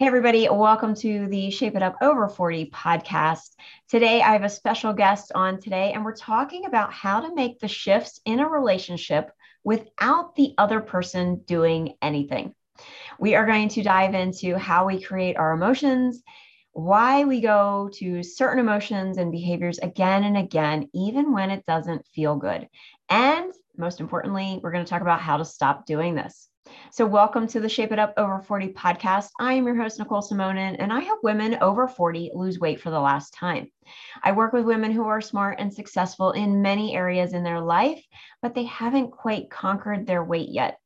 Hey, everybody, welcome to the Shape It Up Over 40 podcast. Today, I have a special guest on today, and we're talking about how to make the shifts in a relationship without the other person doing anything. We are going to dive into how we create our emotions, why we go to certain emotions and behaviors again and again, even when it doesn't feel good. And most importantly, we're going to talk about how to stop doing this. So, welcome to the Shape It Up Over 40 podcast. I am your host, Nicole Simonin, and I help women over 40 lose weight for the last time. I work with women who are smart and successful in many areas in their life, but they haven't quite conquered their weight yet.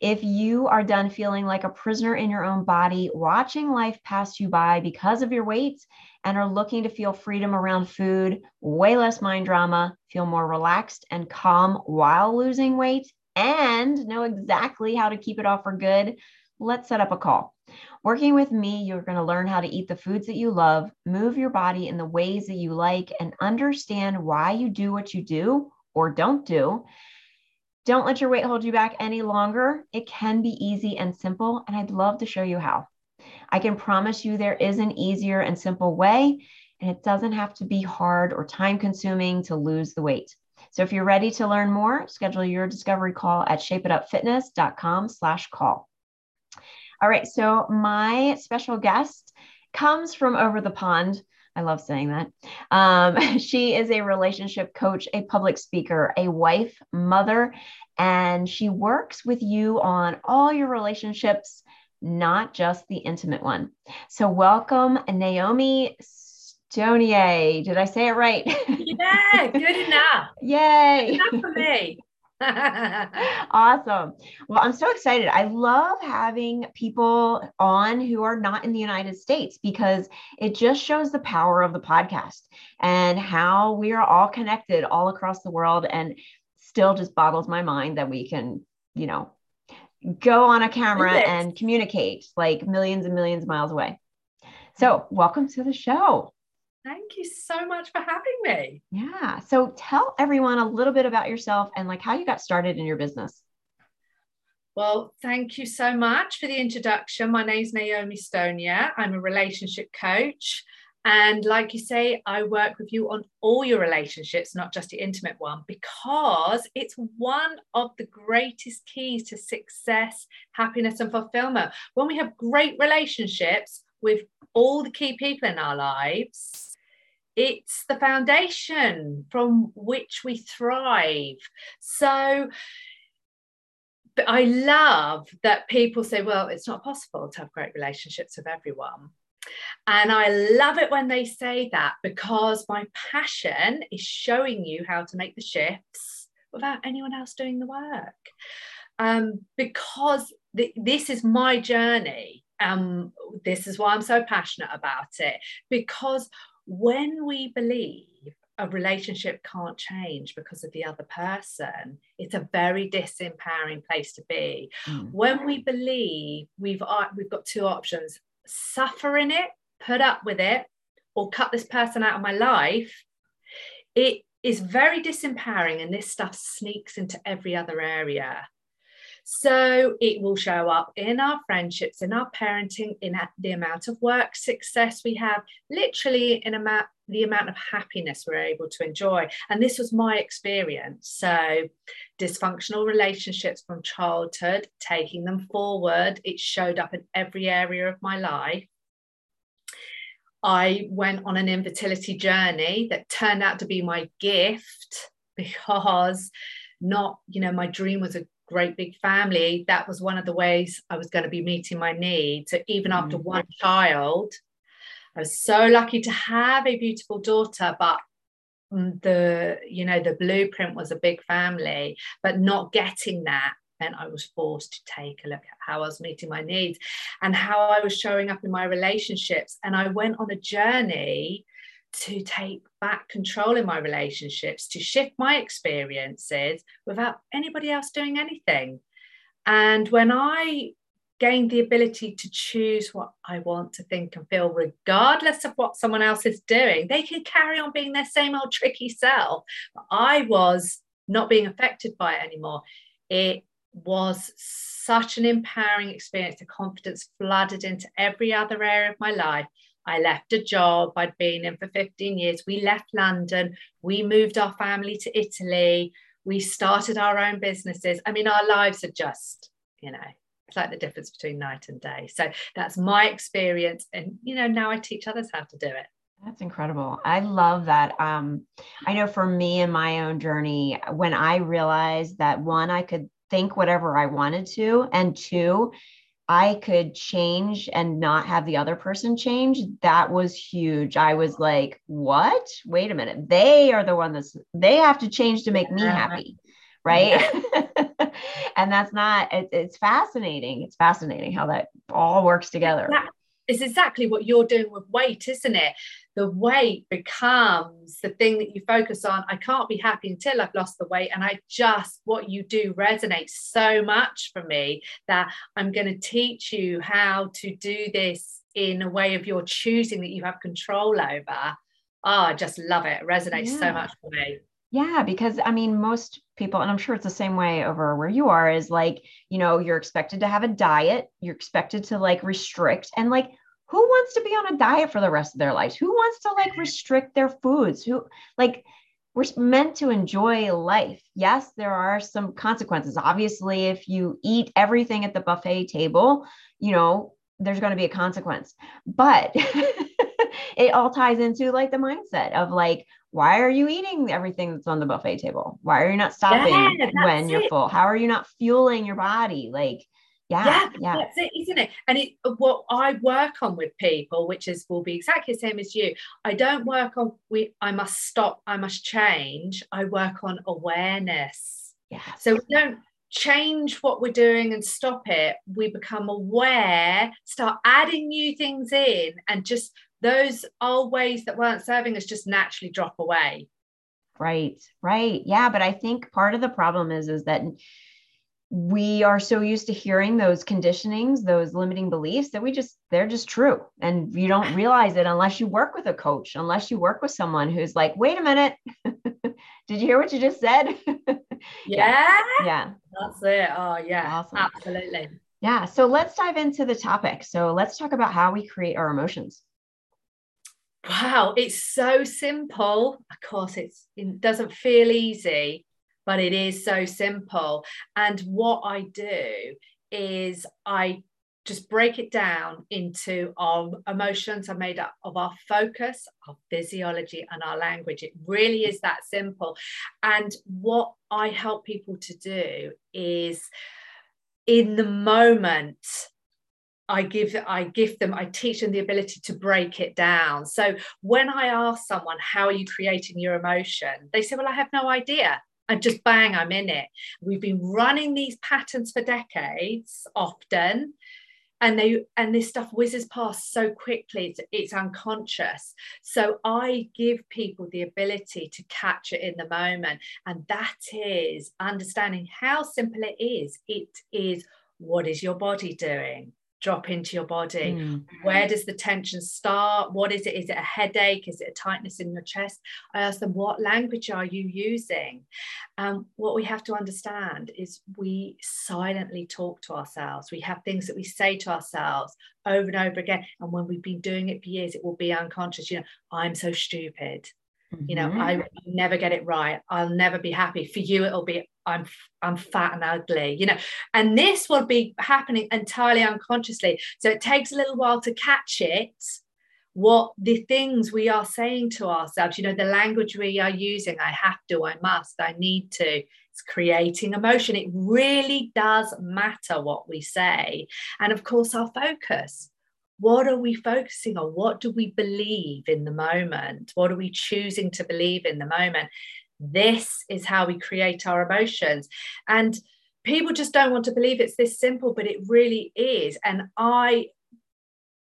If you are done feeling like a prisoner in your own body, watching life pass you by because of your weight, and are looking to feel freedom around food, way less mind drama, feel more relaxed and calm while losing weight, and know exactly how to keep it off for good, let's set up a call. Working with me, you're going to learn how to eat the foods that you love, move your body in the ways that you like, and understand why you do what you do or don't do. Don't let your weight hold you back any longer. It can be easy and simple, and I'd love to show you how. I can promise you there is an easier and simple way, and it doesn't have to be hard or time consuming to lose the weight. So if you're ready to learn more, schedule your discovery call at shapeitupfitness.com slash call. All right, so my special guest comes from over the pond. I love saying that. Um, she is a relationship coach, a public speaker, a wife, mother, and she works with you on all your relationships, not just the intimate one. So, welcome, Naomi Stonier. Did I say it right? Yeah, good enough. Yay. Enough for me. awesome. Well, I'm so excited. I love having people on who are not in the United States because it just shows the power of the podcast and how we are all connected all across the world and still just boggles my mind that we can, you know, go on a camera and communicate like millions and millions of miles away. So, welcome to the show. Thank you so much for having me. Yeah. So tell everyone a little bit about yourself and like how you got started in your business. Well, thank you so much for the introduction. My name is Naomi Stonier. I'm a relationship coach. And like you say, I work with you on all your relationships, not just the intimate one, because it's one of the greatest keys to success, happiness, and fulfillment. When we have great relationships with all the key people in our lives, it's the foundation from which we thrive. So, but I love that people say, well, it's not possible to have great relationships with everyone. And I love it when they say that because my passion is showing you how to make the shifts without anyone else doing the work. Um, because th- this is my journey. Um, this is why I'm so passionate about it because when we believe a relationship can't change because of the other person, it's a very disempowering place to be. Mm. When we believe we've uh, we've got two options: suffer in it, put up with it, or cut this person out of my life. It is very disempowering, and this stuff sneaks into every other area. So it will show up in our friendships, in our parenting, in the amount of work success we have, literally in amount the amount of happiness we're able to enjoy. And this was my experience. So, dysfunctional relationships from childhood, taking them forward, it showed up in every area of my life. I went on an infertility journey that turned out to be my gift because not, you know, my dream was a great big family, that was one of the ways I was going to be meeting my needs. So even mm after one child, I was so lucky to have a beautiful daughter, but the you know the blueprint was a big family, but not getting that meant I was forced to take a look at how I was meeting my needs and how I was showing up in my relationships. And I went on a journey to take back control in my relationships, to shift my experiences without anybody else doing anything. And when I gained the ability to choose what I want to think and feel, regardless of what someone else is doing, they can carry on being their same old tricky self. But I was not being affected by it anymore. It was such an empowering experience. The confidence flooded into every other area of my life. I left a job I'd been in for 15 years. We left London. We moved our family to Italy. We started our own businesses. I mean, our lives are just, you know, it's like the difference between night and day. So that's my experience. And, you know, now I teach others how to do it. That's incredible. I love that. Um, I know for me in my own journey, when I realized that one, I could think whatever I wanted to, and two, I could change and not have the other person change, that was huge. I was like, what? Wait a minute. They are the one that's, they have to change to make me happy. Right. Yeah. and that's not, it, it's fascinating. It's fascinating how that all works together. It's exactly what you're doing with weight, isn't it? the weight becomes the thing that you focus on. I can't be happy until I've lost the weight. And I just, what you do resonates so much for me that I'm going to teach you how to do this in a way of your choosing that you have control over. Oh, I just love it. It resonates yeah. so much for me. Yeah, because I mean, most people, and I'm sure it's the same way over where you are, is like, you know, you're expected to have a diet, you're expected to like restrict, and like who wants to be on a diet for the rest of their lives? Who wants to like mm-hmm. restrict their foods? Who like we're meant to enjoy life. Yes, there are some consequences. Obviously, if you eat everything at the buffet table, you know, there's going to be a consequence. But it all ties into like the mindset of like, why are you eating everything that's on the buffet table? Why are you not stopping yeah, when you're it. full? How are you not fueling your body? Like, yeah, yeah, yeah, that's it, isn't it? And it, what I work on with people, which is will be exactly the same as you. I don't work on we. I must stop. I must change. I work on awareness. Yeah. So we don't change what we're doing and stop it. We become aware, start adding new things in, and just those old ways that weren't serving us just naturally drop away. Right. Right. Yeah. But I think part of the problem is is that we are so used to hearing those conditionings, those limiting beliefs that we just, they're just true. And you don't realize it unless you work with a coach, unless you work with someone who's like, wait a minute, did you hear what you just said? yeah. Yeah. That's it. Oh, yeah. Awesome. Absolutely. Yeah. So let's dive into the topic. So let's talk about how we create our emotions. Wow, it's so simple. Of course, it doesn't feel easy, but it is so simple. And what I do is I just break it down into our emotions are made up of our focus, our physiology, and our language. It really is that simple. And what I help people to do is in the moment, I give I give them I teach them the ability to break it down. So when I ask someone how are you creating your emotion, they say, "Well, I have no idea." and just bang, I'm in it. We've been running these patterns for decades, often, and they and this stuff whizzes past so quickly it's, it's unconscious so i give people the ability to catch it in the moment and that is understanding how simple it is it is what is your body doing drop into your body mm. where does the tension start what is it is it a headache is it a tightness in your chest i ask them what language are you using um, what we have to understand is we silently talk to ourselves we have things that we say to ourselves over and over again and when we've been doing it for years it will be unconscious you know i'm so stupid Mm-hmm. You know, mm-hmm. I never get it right. I'll never be happy. For you, it'll be I'm I'm fat and ugly, you know, and this will be happening entirely unconsciously. So it takes a little while to catch it. What the things we are saying to ourselves, you know, the language we are using, I have to, I must, I need to. It's creating emotion. It really does matter what we say. And of course, our focus what are we focusing on? What do we believe in the moment? What are we choosing to believe in the moment? This is how we create our emotions. And people just don't want to believe it's this simple, but it really is. And I,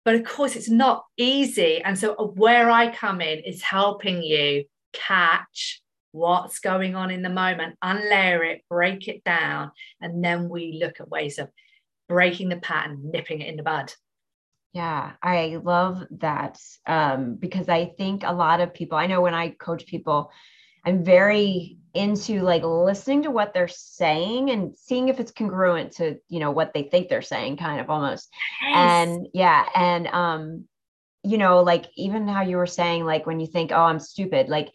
but of course, it's not easy. And so, where I come in is helping you catch what's going on in the moment, unlayer it, break it down, and then we look at ways of breaking the pattern, nipping it in the bud. Yeah, I love that um, because I think a lot of people, I know when I coach people, I'm very into like listening to what they're saying and seeing if it's congruent to you know what they think they're saying kind of almost yes. and yeah and um you know like even how you were saying like when you think oh i'm stupid like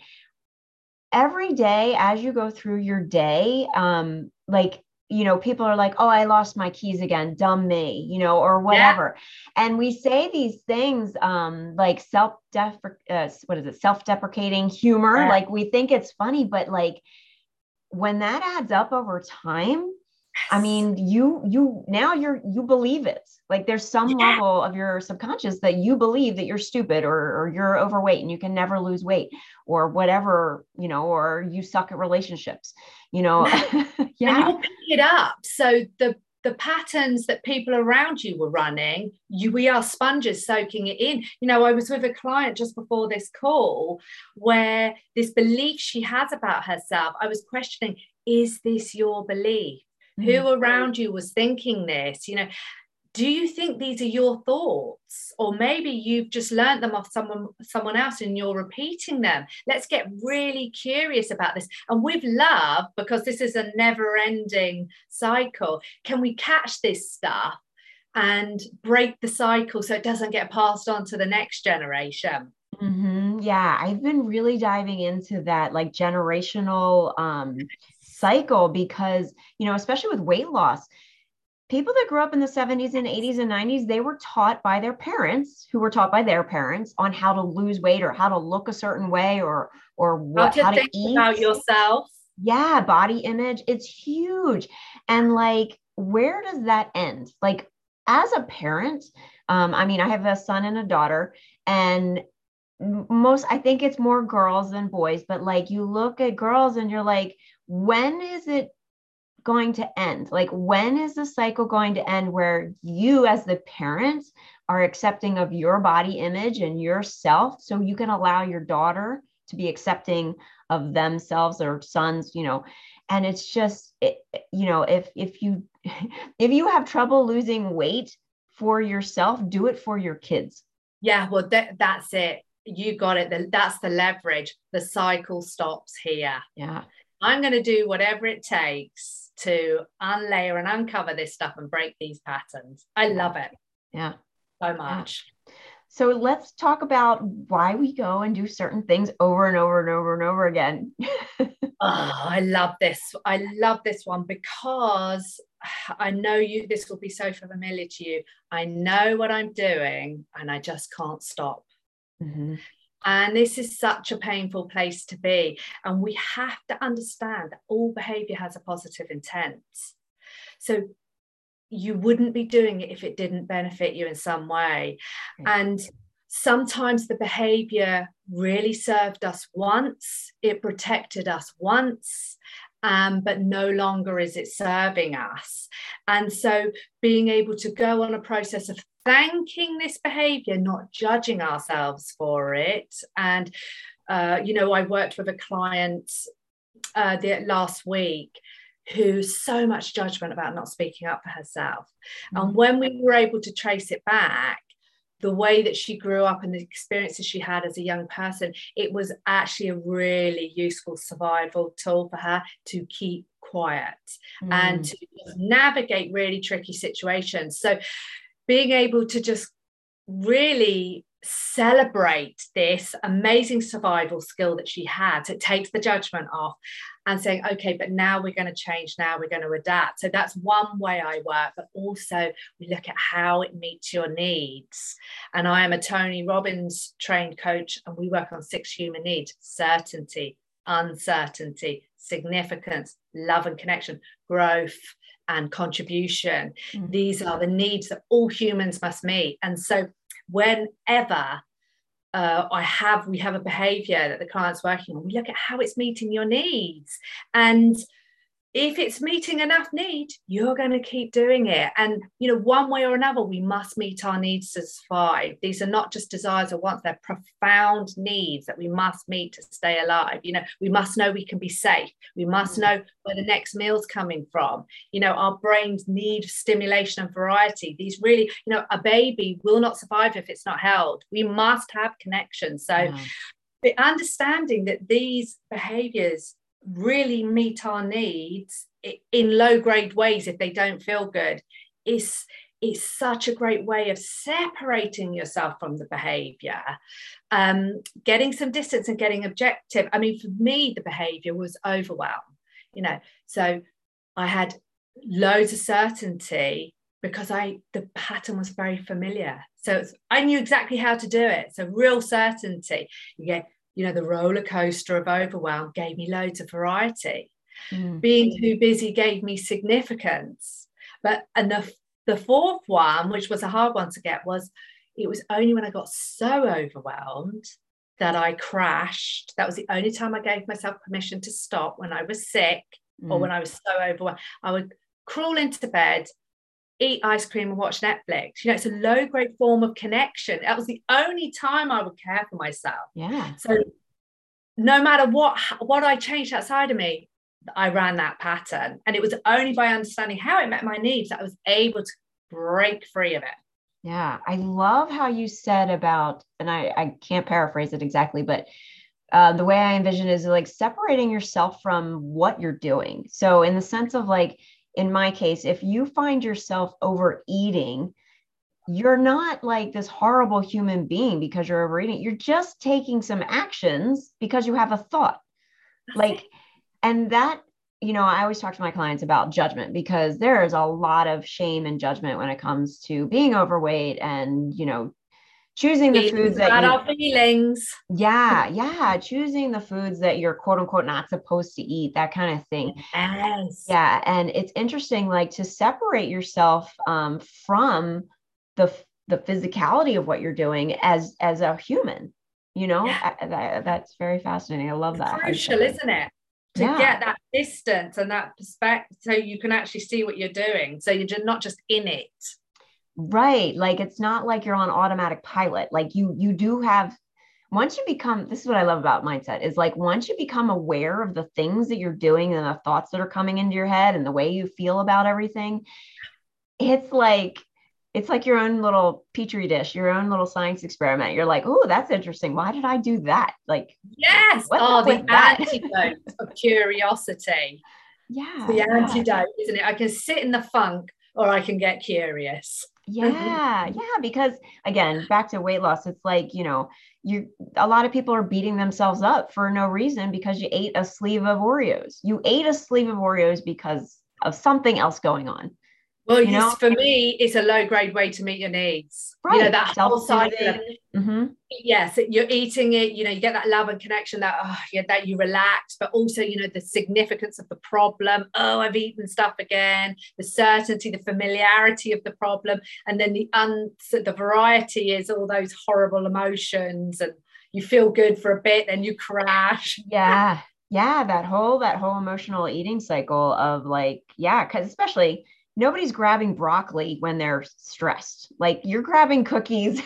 every day as you go through your day um like you know people are like oh i lost my keys again dumb me you know or whatever yeah. and we say these things um like self def uh, what is it self deprecating humor yeah. like we think it's funny but like when that adds up over time I mean, you you now you're you believe it. Like there's some yeah. level of your subconscious that you believe that you're stupid or or you're overweight and you can never lose weight or whatever, you know, or you suck at relationships, you know. yeah. And you pick it up. So the the patterns that people around you were running, you we are sponges soaking it in. You know, I was with a client just before this call where this belief she has about herself, I was questioning, is this your belief? mm Who around you was thinking this? You know, do you think these are your thoughts? Or maybe you've just learned them off someone someone else and you're repeating them. Let's get really curious about this. And with love because this is a never ending cycle can we catch this stuff and break the cycle so it doesn't get passed on to the next generation? Mm-hmm. yeah i've been really diving into that like generational um cycle because, you know, especially with weight loss, people that grew up in the 70s and 80s and 90s, they were taught by their parents, who were taught by their parents on how to lose weight or how to look a certain way or or what how to, how to eat about yourself. Yeah, body image. It's huge. And like, where does that end? Like, as a parent, um, I mean, I have a son and a daughter, and most I think it's more girls than boys, but like you look at girls and you're like, when is it going to end? Like, when is the cycle going to end where you, as the parent, are accepting of your body image and yourself so you can allow your daughter to be accepting of themselves or sons, you know? And it's just, it, you know, if if you if you have trouble losing weight for yourself, do it for your kids. Yeah, well, that, that's it. You got it. That's the leverage. The cycle stops here. Yeah. I'm going to do whatever it takes to unlayer and uncover this stuff and break these patterns. I love it. Yeah. So much. Yeah. So let's talk about why we go and do certain things over and over and over and over again. oh, I love this. I love this one because I know you this will be so familiar to you. I know what I'm doing and I just can't stop. Mm-hmm. And this is such a painful place to be. And we have to understand that all behavior has a positive intent. So you wouldn't be doing it if it didn't benefit you in some way. And sometimes the behavior really served us once, it protected us once, um, but no longer is it serving us. And so being able to go on a process of thanking this behavior, not judging ourselves for it. And, uh, you know, I worked with a client uh, the, last week who so much judgment about not speaking up for herself. Mm-hmm. And when we were able to trace it back, the way that she grew up and the experiences she had as a young person, it was actually a really useful survival tool for her to keep quiet mm. and to navigate really tricky situations. So being able to just really celebrate this amazing survival skill that she had. It takes the judgment off and saying, okay, but now we're going to change, now we're going to adapt. So that's one way I work, but also we look at how it meets your needs. And I am a Tony Robbins trained coach, and we work on six human needs certainty, uncertainty, significance, love and connection, growth, and contribution. Mm-hmm. These are the needs that all humans must meet. And so, whenever uh, I have, we have a behavior that the client's working on, we look at how it's meeting your needs. And if it's meeting enough need, you're going to keep doing it. And, you know, one way or another, we must meet our needs to survive. These are not just desires or wants, they're profound needs that we must meet to stay alive. You know, we must know we can be safe. We must mm. know where the next meal's coming from. You know, our brains need stimulation and variety. These really, you know, a baby will not survive if it's not held. We must have connection. So, yeah. understanding that these behaviors really meet our needs in low grade ways if they don't feel good. Is is such a great way of separating yourself from the behavior. Um, getting some distance and getting objective. I mean for me the behavior was overwhelm you know. So i had loads of certainty because i the pattern was very familiar. So i knew exactly how to do it. So real certainty. You get you know the roller coaster of overwhelm gave me loads of variety mm. being too busy gave me significance but and the, the fourth one which was a hard one to get was it was only when i got so overwhelmed that i crashed that was the only time i gave myself permission to stop when i was sick mm. or when i was so overwhelmed i would crawl into bed eat ice cream and watch Netflix. You know, it's a low grade form of connection. That was the only time I would care for myself. Yeah. So no matter what what I changed outside of me, I ran that pattern. And it was only by understanding how it met my needs that I was able to break free of it. Yeah. I love how you said about, and I, I can't paraphrase it exactly, but uh, the way I envision is like separating yourself from what you're doing. So, in the sense of like, in my case, if you find yourself overeating, you're not like this horrible human being because you're overeating. You're just taking some actions because you have a thought. Like, and that, you know, I always talk to my clients about judgment because there is a lot of shame and judgment when it comes to being overweight and, you know, choosing the foods that you, our feelings. Yeah, yeah, choosing the foods that you're quote unquote not supposed to eat, that kind of thing. Yes. Yeah, and it's interesting, like to separate yourself um, from the the physicality of what you're doing as as a human. You know, yeah. I, that, that's very fascinating. I love that. Crucial, isn't it? to yeah. get that distance and that perspective so you can actually see what you're doing so you're not just in it Right. Like it's not like you're on automatic pilot. Like you you do have once you become this is what I love about mindset is like once you become aware of the things that you're doing and the thoughts that are coming into your head and the way you feel about everything, it's like it's like your own little petri dish, your own little science experiment. You're like, oh, that's interesting. Why did I do that? Like, yes, oh, the antidote of curiosity. Yeah, the antidote, isn't it? I can sit in the funk or I can get curious. Mm-hmm. Yeah, yeah, because again, back to weight loss, it's like, you know, you a lot of people are beating themselves up for no reason because you ate a sleeve of Oreos. You ate a sleeve of Oreos because of something else going on. Well, you know? for me, it's a low grade way to meet your needs. Right. You know, that whole cycle. Mm-hmm. Yes, you're eating it, you know, you get that love and connection that, oh, yeah, that you relax, but also, you know, the significance of the problem. Oh, I've eaten stuff again, the certainty, the familiarity of the problem. And then the un the variety is all those horrible emotions and you feel good for a bit, then you crash. Yeah. Yeah. That whole, that whole emotional eating cycle of like, yeah, because especially nobody's grabbing broccoli when they're stressed. Like you're grabbing cookies,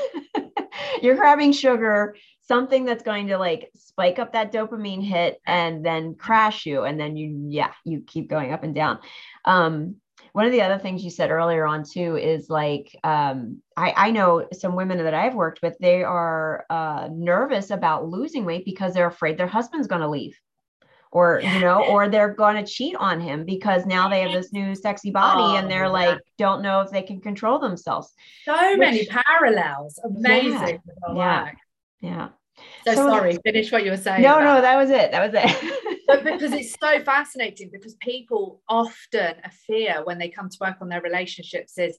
you're grabbing sugar, something that's going to like spike up that dopamine hit and then crash you. And then you, yeah, you keep going up and down. Um, one of the other things you said earlier on too is like um, I, I know some women that I've worked with, they are uh, nervous about losing weight because they're afraid their husband's going to leave or yeah. you know or they're going to cheat on him because now they have this new sexy body oh, and they're like don't know if they can control themselves. So Which, many parallels. Amazing yeah. Yeah, so, so, sorry finish what you were saying no about. no that was it that was it. But because it's so fascinating because people often a fear when they come to work on their relationships is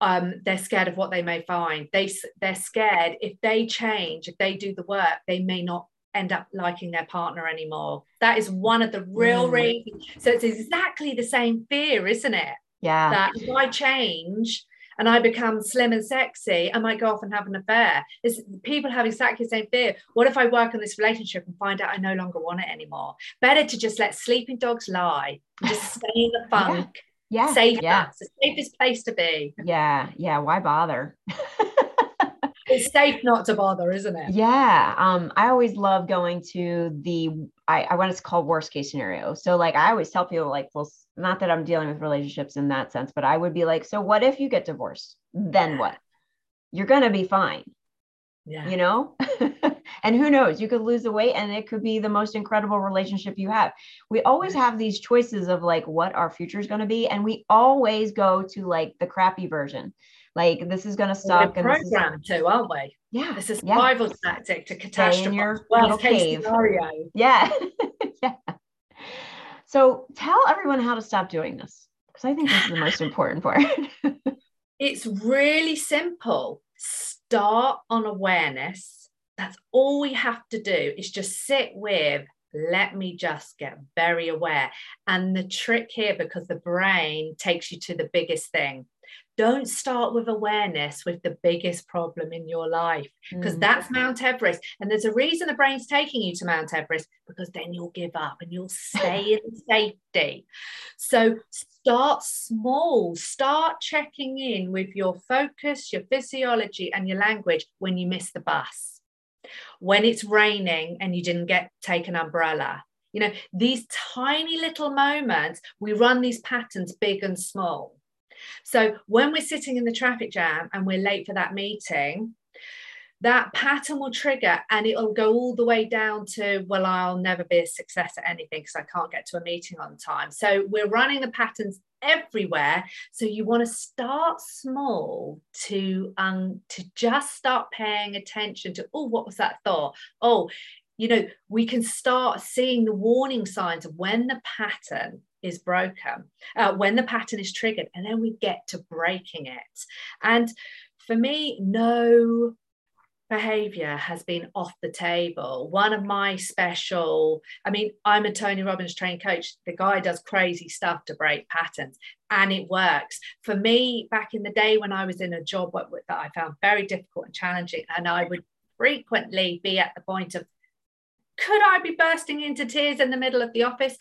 um, they're scared of what they may find. They they're scared if they change, if they do the work, they may not end up liking their partner anymore. That is one of the real mm. reasons. So it's exactly the same fear, isn't it? Yeah. That if I change and I become slim and sexy, I might go off and have an affair. It's, people have exactly the same fear. What if I work on this relationship and find out I no longer want it anymore? Better to just let sleeping dogs lie, just stay in the funk. Yeah. yeah. Safe. Yeah. It's the safest place to be. Yeah. Yeah. Why bother? it's safe not to bother, isn't it? Yeah. Um, I always love going to the I, I want to call worst case scenario. So like I always tell people like, well, not that I'm dealing with relationships in that sense, but I would be like, so what if you get divorced? Then what? You're gonna be fine. Yeah. You know? And who knows, you could lose the weight and it could be the most incredible relationship you have. We always have these choices of like what our future is going to be. And we always go to like the crappy version. Like this is going to suck. We're programmed to, aren't we? Yeah. It's a survival yeah. tactic to catastrophe. cave. Scenario. Yeah. yeah. So tell everyone how to stop doing this because I think this is the most important part. it's really simple. Start on awareness. That's all we have to do is just sit with, let me just get very aware. And the trick here, because the brain takes you to the biggest thing, don't start with awareness with the biggest problem in your life because mm. that's Mount Everest. And there's a reason the brain's taking you to Mount Everest because then you'll give up and you'll stay in safety. So start small, start checking in with your focus, your physiology, and your language when you miss the bus, when it's raining and you didn't get take an umbrella. You know, these tiny little moments, we run these patterns big and small. So when we're sitting in the traffic jam and we're late for that meeting, that pattern will trigger and it'll go all the way down to, well, I'll never be a success at anything because I can't get to a meeting on time. So we're running the patterns everywhere. So you want to start small to um to just start paying attention to, oh, what was that thought? Oh, you know, we can start seeing the warning signs of when the pattern is broken, uh, when the pattern is triggered, and then we get to breaking it. And for me, no behavior has been off the table. One of my special, I mean, I'm a Tony Robbins trained coach. The guy does crazy stuff to break patterns and it works. For me, back in the day when I was in a job that I found very difficult and challenging, and I would frequently be at the point of, could I be bursting into tears in the middle of the office?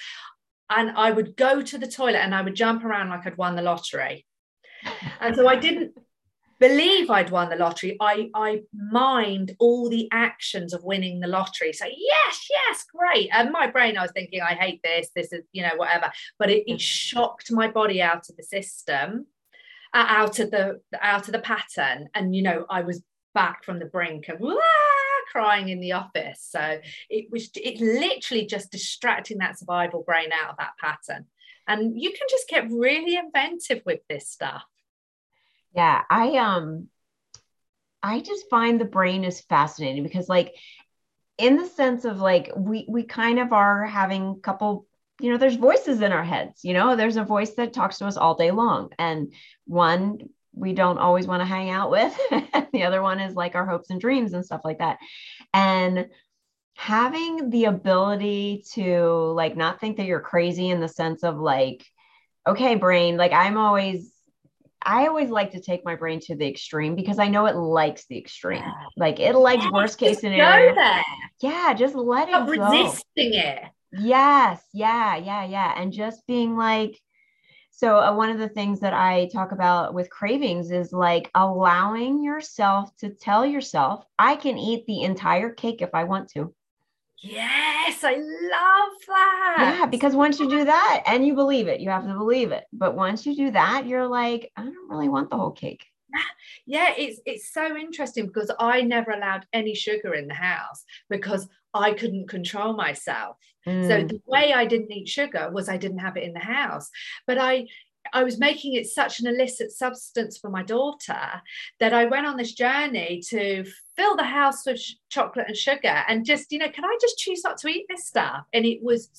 and I would go to the toilet and I would jump around like I'd won the lottery. And so I didn't believe I'd won the lottery. I, I mind all the actions of winning the lottery. So yes, yes, great. And my brain, I was thinking, I hate this, this is, you know, whatever. But it, it shocked my body out of the system, uh, out of the out of the pattern. And you know, I was back from the brink of crying in the office. So it was it literally just distracting that survival brain out of that pattern. And you can just get really inventive with this stuff. Yeah, I um I just find the brain is fascinating because like in the sense of like we we kind of are having a couple you know there's voices in our heads you know there's a voice that talks to us all day long and one we don't always want to hang out with. the other one is like our hopes and dreams and stuff like that. And having the ability to like not think that you're crazy in the sense of like, okay, brain, like I'm always I always like to take my brain to the extreme because I know it likes the extreme. Like it likes yes, worst case scenario. Yeah, just let it go. Resisting it. Yes, yeah, yeah, yeah. And just being like, so, uh, one of the things that I talk about with cravings is like allowing yourself to tell yourself, I can eat the entire cake if I want to. Yes, I love that. Yeah, because once you do that and you believe it, you have to believe it. But once you do that, you're like, I don't really want the whole cake. Yeah, it's it's so interesting because I never allowed any sugar in the house because I couldn't control myself. Mm. So the way I didn't eat sugar was I didn't have it in the house. But I I was making it such an illicit substance for my daughter that I went on this journey to fill the house with sh- chocolate and sugar and just, you know, can I just choose not to eat this stuff? And it was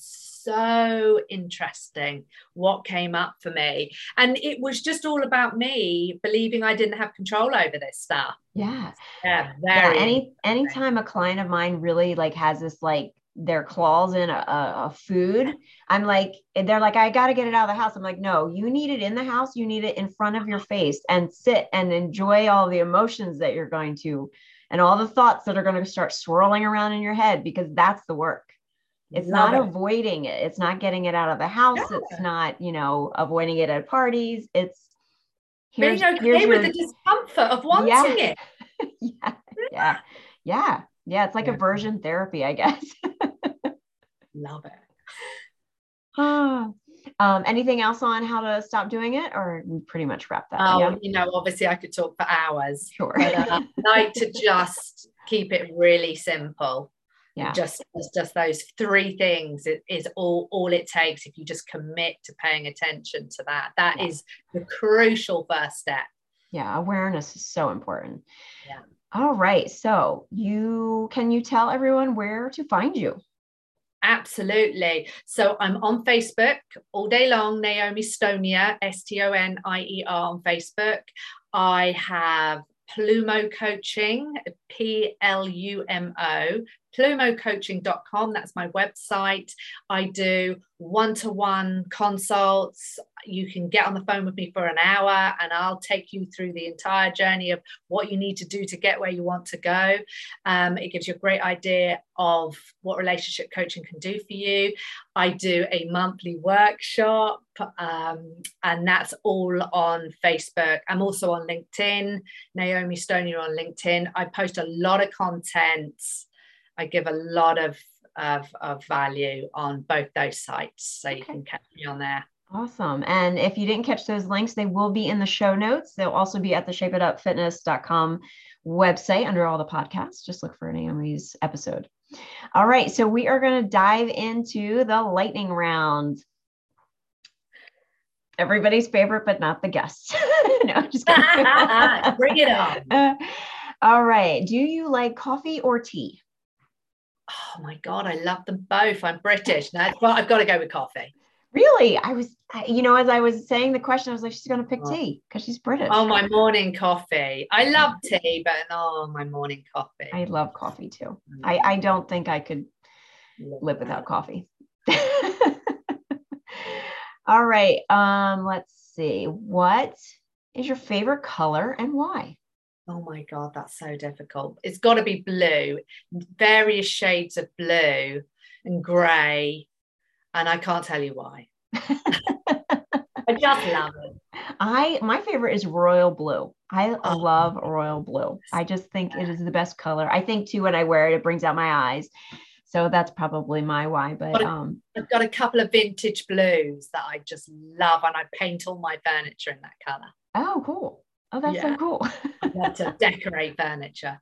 so interesting what came up for me. And it was just all about me believing I didn't have control over this stuff. Yeah. Yeah. Very yeah. Any anytime a client of mine really like has this like their claws in a, a, a, food. I'm like, they're like, I got to get it out of the house. I'm like, no, you need it in the house. You need it in front of your uh-huh. face and sit and enjoy all the emotions that you're going to and all the thoughts that are going to start swirling around in your head because that's the work. It's Love not it. avoiding it. It's not getting it out of the house. Yeah. It's not, you know, avoiding it at parties. It's here's, being okay here's with your, the discomfort of wanting yeah. it. yeah, yeah, yeah, yeah. It's like yeah. aversion therapy, I guess. Love it. Um, anything else on how to stop doing it, or pretty much wrap that? Oh, yeah? you know, obviously I could talk for hours. Sure. But, uh, like to just keep it really simple yeah just just those three things it is all all it takes if you just commit to paying attention to that That yeah. is the crucial first step yeah awareness is so important yeah all right so you can you tell everyone where to find you Absolutely. So I'm on Facebook all day long, Naomi Stonier, S T O N I E R on Facebook. I have Plumo Coaching, P L U M O, plumocoaching.com. That's my website. I do one to one consults. You can get on the phone with me for an hour and I'll take you through the entire journey of what you need to do to get where you want to go. Um, it gives you a great idea of what relationship coaching can do for you. I do a monthly workshop, um, and that's all on Facebook. I'm also on LinkedIn, Naomi Stonier on LinkedIn. I post a lot of content I give a lot of, of, of value on both those sites. So okay. you can catch me on there. Awesome. And if you didn't catch those links, they will be in the show notes. They'll also be at the shapeitupfitness.com website under all the podcasts. Just look for Naomi's episode. All right. So we are going to dive into the lightning round. Everybody's favorite, but not the guests. no, just Bring it on. Uh, all right. Do you like coffee or tea? Oh my god, I love them both. I'm British. No, well, I've got to go with coffee. Really? I was, you know, as I was saying the question, I was like, she's going to pick oh. tea because she's British. Oh, my morning coffee. I love tea, but oh, my morning coffee. I love coffee too. Mm. I, I don't think I could live without coffee. All right. Um, let's see. What is your favorite color and why? Oh my God, that's so difficult. It's got to be blue, various shades of blue and grey. And I can't tell you why. I just love it. I my favorite is royal blue. I oh, love royal blue. I just think it is the best color. I think too when I wear it, it brings out my eyes. So that's probably my why. But um, I've got a couple of vintage blues that I just love, and I paint all my furniture in that color. Oh, cool. Oh, that's yeah. so cool. to decorate furniture.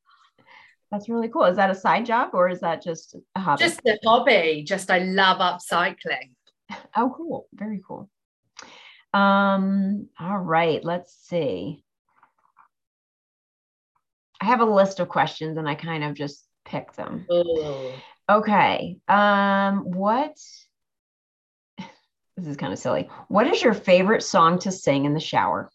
That's really cool. Is that a side job or is that just a hobby? Just a hobby. Just I love upcycling. Oh, cool. Very cool. Um, all right, let's see. I have a list of questions and I kind of just pick them. Ooh. Okay. Um, what this is kind of silly. What is your favorite song to sing in the shower?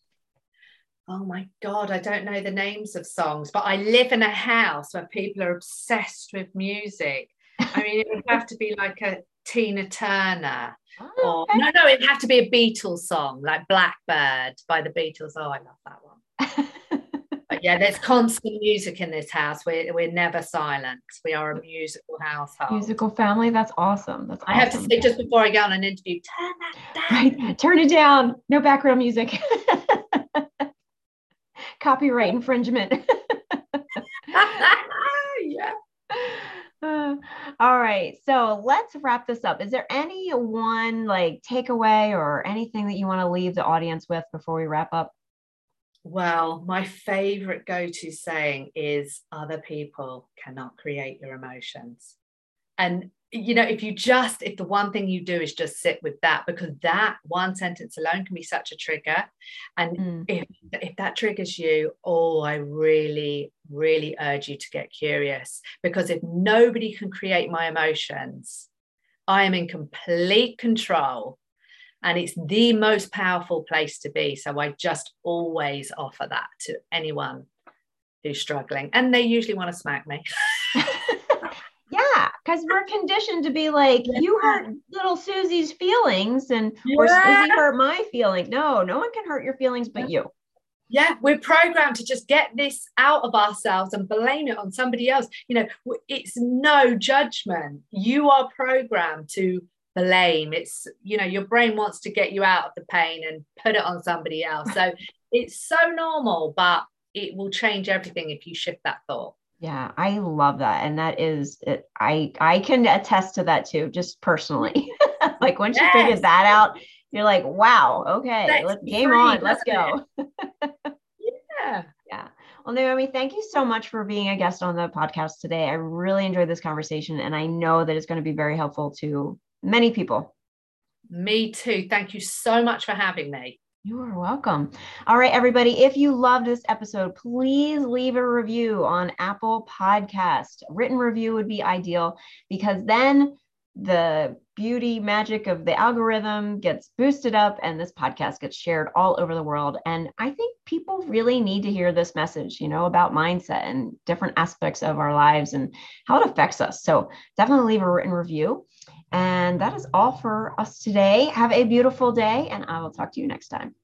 Oh my god i don't know the names of songs but i live in a house where people are obsessed with music. I mean it would have to be like a tina turner oh, or no no it'd have to be a beatles song like blackbird by the beatles. Oh i love that one. But yeah there's constant music in this house. We're, we're never silent. We are a musical household. Musical family that's awesome. That's i have to say just before i go on an interview turn that down. Right turn it down. No background music copyright infringement. yeah. Uh, all right. So let's wrap this up. Is there any one like takeaway or anything that you want to leave the audience with before we wrap up? Well, my favorite go to saying is other people cannot create your emotions. And you know, if you just, if the one thing you do is just sit with that, because that one sentence alone can be such a trigger. And mm. if, if that triggers you, oh, I really, really urge you to get curious. Because if nobody can create my emotions, I am in complete control. And it's the most powerful place to be. So I just always offer that to anyone who's struggling. And they usually want to smack me. because we're conditioned to be like, you hurt little Susie's feelings, and yeah. or Susie hurt my feelings. No, no one can hurt your feelings but you. Yeah, we're programmed to just get this out of ourselves and blame it on somebody else. You know, it's no judgment. You are programmed to blame. It's, you know, your brain wants to get you out of the pain and put it on somebody else. So it's so normal, but it will change everything if you shift that thought. Yeah, I love that. And that is it, I I can attest to that too, just personally. like once yes. you figured that out, you're like, wow, okay, let's game on, let's go. yeah. Yeah. Well, Naomi, thank you so much for being a guest on the podcast today. I really enjoyed this conversation, and I know that it's going to be very helpful to many people. Me too. Thank you so much for having me. You are welcome. All right, everybody. If you love this episode, please leave a review on Apple Podcast. Written review would be ideal because then the beauty magic of the algorithm gets boosted up and this podcast gets shared all over the world and i think people really need to hear this message you know about mindset and different aspects of our lives and how it affects us so definitely leave a written review and that is all for us today. Have a beautiful day and i will talk to you next time